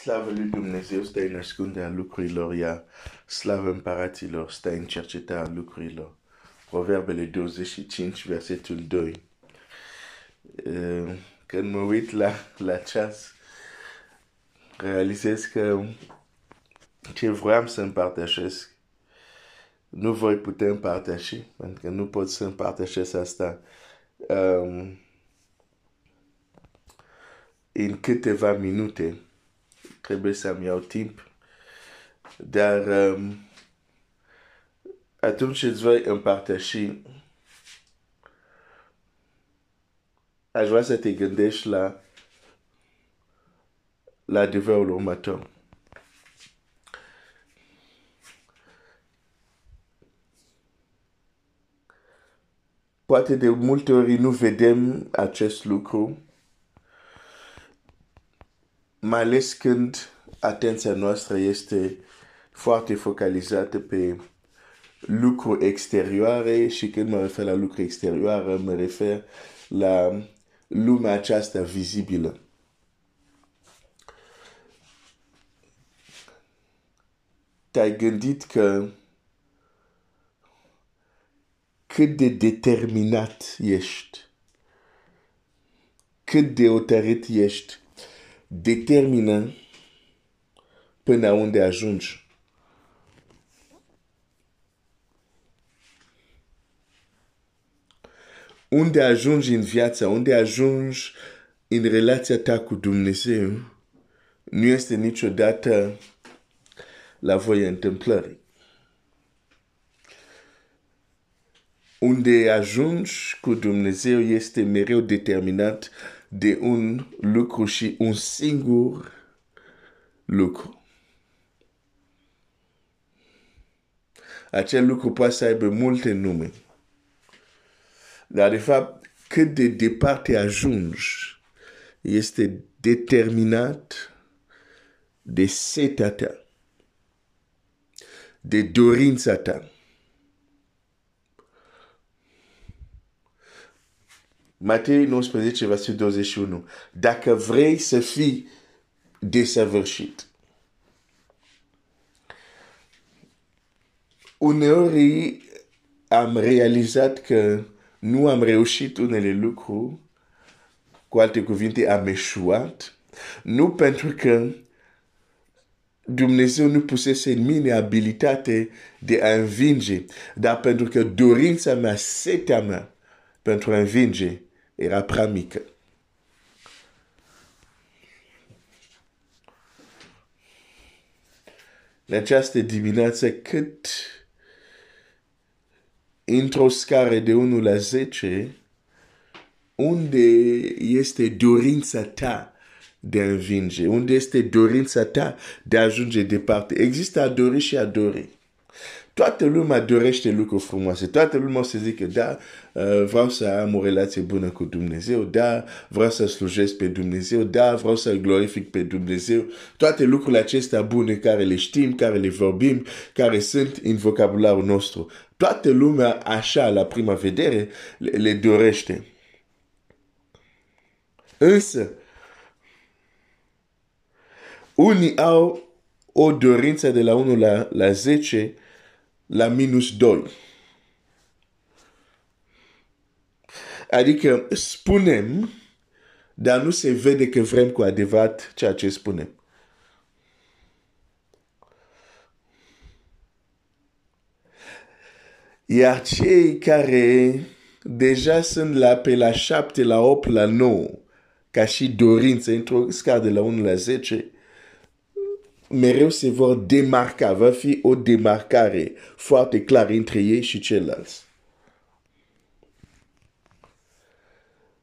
Slavă lui Dumnezeu stă în ascunderea lucrurilor, ea slavă împăraților stă în cercetarea lucrurilor. Proverbele 25, versetul 2. Când mă uit la, la ceas, realizez că ce vreau să împărtășesc, nu voi putea împărtăși, pentru că nu pot să împărtășesc asta um, în câteva minute. Trebuie să-mi iau timp. Dar um, atunci îți voi împărtăși, aș vrea să te gândești la, la adevărul următor. Poate de multe ori nu vedem acest lucru, mai ales când atenția noastră este foarte focalizată pe lucruri exterioare și când mă refer la lucruri exterioare, mă refer la lumea aceasta vizibilă. Te-ai gândit că cât de determinat ești, cât de hotărât ești, determină până unde ajungi. Unde ajungi în viața, unde ajungi în relația ta cu Dumnezeu, nu este niciodată la voia întâmplării. Unde ajungi cu Dumnezeu este mereu determinat de un lucru și un singur lucru. Acel lucru poate să aibă multe nume. Dar, de fapt, cât de departe ajungi este determinat de setea ta, de dorința ta. Matei 19, versetul 21. Dacă vrei să fii desăvârșit. Uneori am realizat că nu am reușit unele lucruri, cu alte cuvinte am eșuat, nu pentru că Dumnezeu nu pusese în mine abilitate de a învinge, dar pentru că dorința mea, setea mea pentru a învinge era prea mică. În această dimineață, cât într-o scară de 1 la 10, unde este dorința ta de a învinge, unde este dorința ta de a ajunge departe. Există a dori și a dori. Toată lumea dorește lucruri frumoase. Toată lumea se zice, da, uh, vreau să am o relație bună cu Dumnezeu, da, vreau să slujesc pe Dumnezeu, da, vreau să glorific pe Dumnezeu. Toate lucrurile acestea bune care le știm, care le vorbim, care sunt în vocabularul nostru. Toată lumea, așa, la prima vedere, le, le dorește. Însă, unii au o dorință de la 1 la, la 10 la minus 2. Adică spunem, dar nu se vede că vrem cu adevărat ceea ce spunem. Iar cei care deja sunt la pe la 7, la 8, la 9, ca și dorință, într-o scară de la 1 la 10, mereu se vor demarca, va fi o demarcare foarte clară între ei și ceilalți.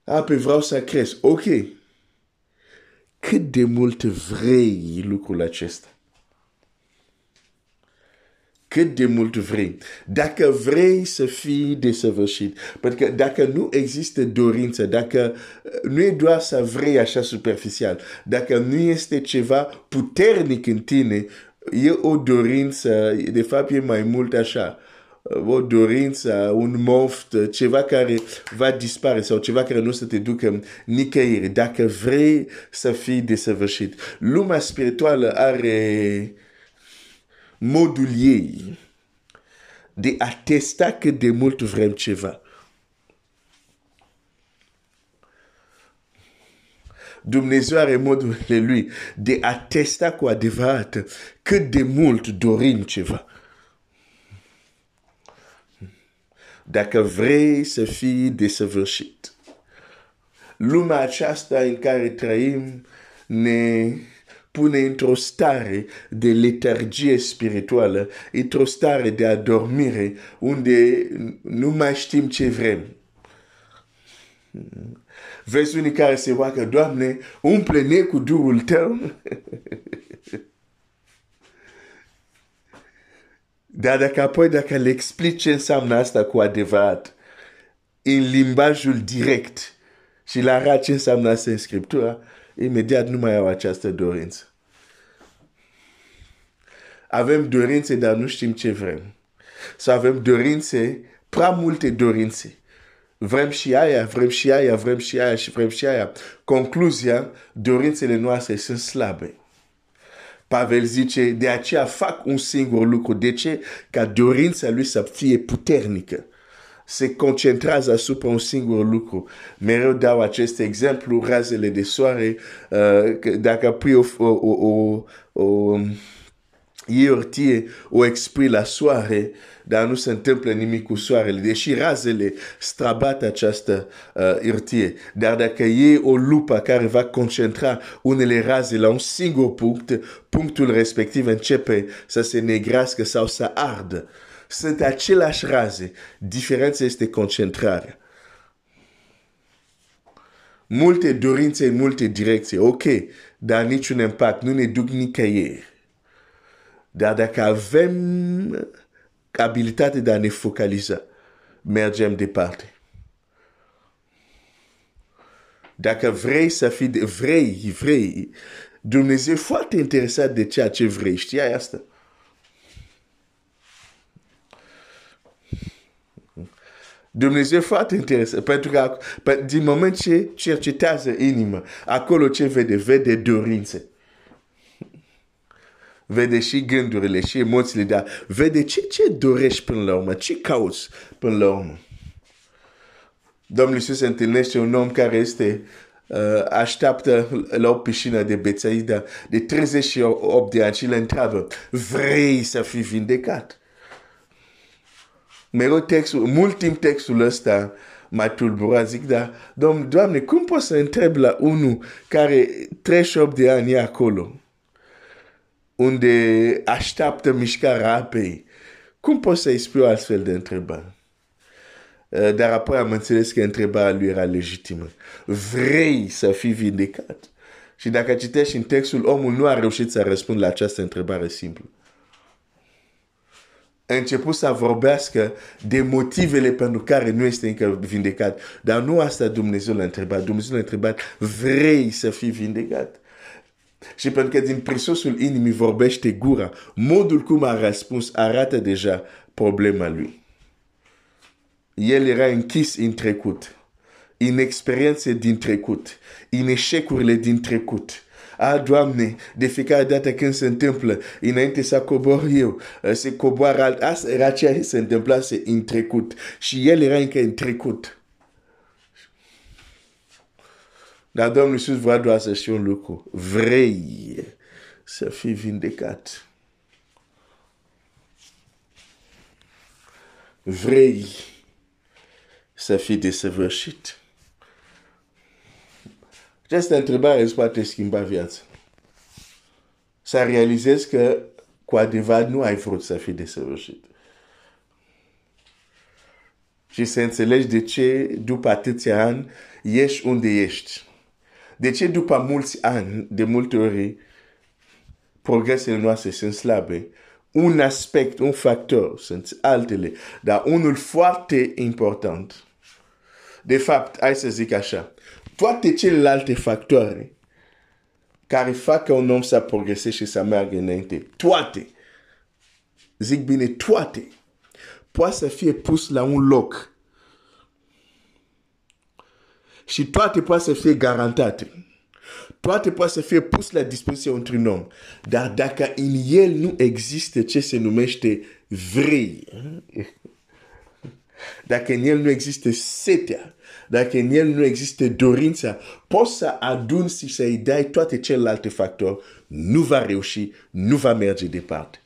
Apoi vreau să cresc. Ok. Cât de mult vrei lucrul acesta? Cât de mult vrei. Dacă vrei să fii desăvârșit, pentru că dacă nu există dorință, dacă uh, nu e doar să vrei așa superficial, dacă nu este ceva puternic în tine, e o dorință, de fapt e mai mult așa, o dorință, un moft, ceva care va dispare sau ceva care nu să te ducă nicăieri. Dacă vrei să fii desăvârșit. Lumea spirituală are modul ei de a testa cât de mult vrem ceva. Dumnezeu are modurile lui de a testa cu adevărat cât de mult dorim ceva. Dacă vrei să fii desăvârșit. Lumea aceasta în care trăim ne pune într-o stare de letargie spirituală, într-o stare de adormire, unde nu mai știm ce vrem. Vezi unii care se roagă, Doamne, umple-ne cu durul tău. Dar dacă apoi, dacă le explici ce înseamnă asta cu adevărat, în limbajul direct și le arăt ce înseamnă asta în Scriptura, imediat nu mai au această dorință. Avem dorințe, dar nu știm ce vrem. Sau avem dorințe, prea multe dorințe. Vrem și aia, vrem și aia, vrem și aia și vrem și aia. Concluzia, dorințele noastre sunt slabe. Pavel zice, de aceea fac un singur lucru. De ce? Ca dorința lui să fie puternică. Se concentrează asupra un singur lucru. Mereu dau acest exemplu, razele de soare, uh, dacă pui o, o, o, o iertie o expui la soare, dar nu se întâmplă nimic cu soarele, deși razele strabată această uh, irtie. Dar dacă e o lupă care va concentra unele raze la un singur punct, punctul respectiv începe să se negrească sau să ardă. Sunt aceleași raze, diferența este concentrarea. Multe dorințe în multe direcții, ok, dar niciun impact, nu ne duc nicăieri. Dar dacă avem abilitatea de a ne focaliza, mergem departe. Dacă vrei să fii, vrei, vrei, Dumnezeu e foarte interesat de ceea ce vrei. Știai asta? Dumnezeu e foarte interesat, pentru că din moment ce cercetează inima, acolo ce vede, vede dorințe vede și gândurile și emoțiile, dar vede ce, ce dorești până la urmă, ce cauți până la urmă. Domnul Iisus se întâlnește un om care este uh, așteaptă la o piscină de Betsaida de 38 de ani și le întreabă, vrei să fii vindecat? Mereu textul, mult timp textul ăsta m-a tulburat, zic, dar, Doamne, cum poți să întreb la unul care 38 de ani e acolo? unde așteaptă mișcarea apei. Cum poți să-i spui o astfel de întrebare? Uh, dar apoi am înțeles că întrebarea lui era legitimă. Vrei să fii vindecat? Și dacă citești în textul, omul nu a reușit să răspundă la această întrebare simplă. A început să vorbească de motivele pentru care nu este încă vindecat. Dar nu asta Dumnezeu l-a întrebat. Dumnezeu l-a întrebat, vrei să fii vindecat? Și pentru că din prisosul inimii vorbește gura, modul cum a răspuns arată deja problema lui. El era închis în trecut, în experiențe din trecut, în eșecurile din trecut. A, Doamne, de fiecare dată când se întâmplă, înainte să cobor eu, se coboară alt. Asta era ceea ce se întâmplase în trecut. Și el era încă în trecut. Dar Domnul Iisus vrea doar să știu un lucru. Vrei să fii vindecat. Vrei să fii desăvârșit. Această întrebare îți poate schimba viața. Să realizezi că cu adevărat nu ai vrut să fii desăvârșit. Și să înțelegi de ce după atâția ani ești unde ești. De ce după mulți ani, de multe ori, progresele noastre sunt slabe? Un aspect, un factor, sunt altele, dar unul foarte important. De fapt, hai să zic așa, toate celelalte factoare care fac ca un om să progreseze și să meargă înainte, toate, zic bine, toate, poate să fie pus la un loc și toate poate să fie garantate. Toate poate să fie pus la dispoziție unui om. Dar dacă în el nu există ce se numește vrei, dacă în el nu există setea, dacă în el nu există dorința, poți să aduni și să-i dai toate celelalte factori, nu va reuși, nu va merge departe.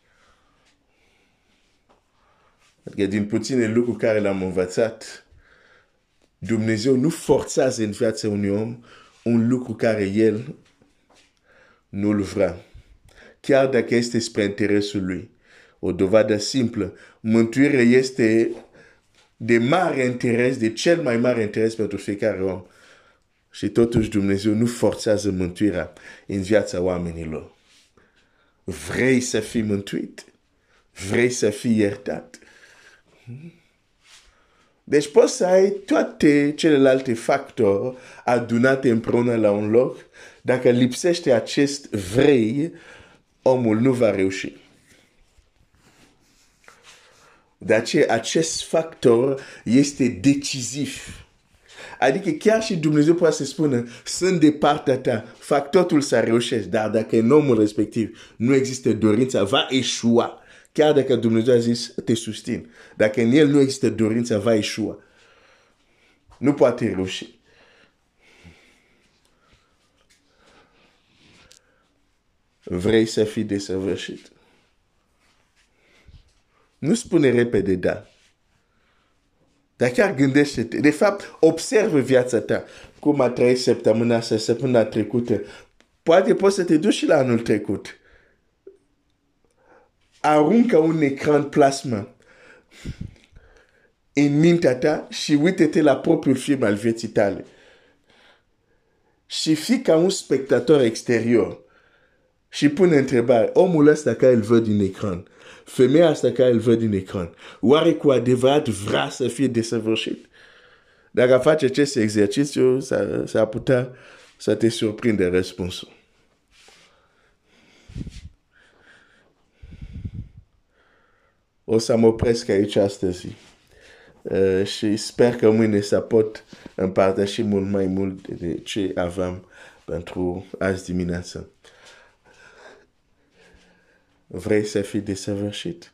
Adică din puține lucruri care l-am învățat, Dumnezeu nu forțează în viața unui om un lucru care el nu-l vrea. Chiar dacă este spre interesul lui. O dovadă simplă. Mântuirea este de mare interes, de cel mai mare interes pentru fiecare om. Și totuși Dumnezeu nu forțează mântuirea în viața oamenilor. Vrei să fii mântuit? Vrei să fii iertat? Deci poți să ai toate celelalte factori adunate împreună la un loc. Dacă lipsește acest vrei, omul nu va reuși. De aceea, acest factor este decisiv. Adică chiar și Dumnezeu poate să spună, sunt de partea ta, fac totul să reușesc, dar dacă în omul respectiv nu există dorința, va eșua. Chiar dacă Dumnezeu a zis, te susțin. Dacă în el nu există dorința, va eșua. Nu poate reuși. Vrei să fii desăvârșit? Nu spune repede da. Dar chiar gândește-te. De fapt, observă viața ta. Cum a trăit săptămâna asta, săptămâna trecută. Poate poți să te duci și la anul trecut aruncă un ecran plasma în mintea ta și uite-te la propriul film al vieții tale. Și fii ca un spectator exterior și pune întrebare, omul ăsta care îl văd din ecran, femeia asta care îl văd din ecran, oare cu adevărat vrea să fie desăvârșit? Dacă face acest exercițiu, s-ar putea să te surprinde răspunsul. o să mă opresc aici astăzi. Uh, și sper că mâine să pot împărtăși mult mai mult de ce aveam pentru azi dimineață. Vrei să fii desăvârșit?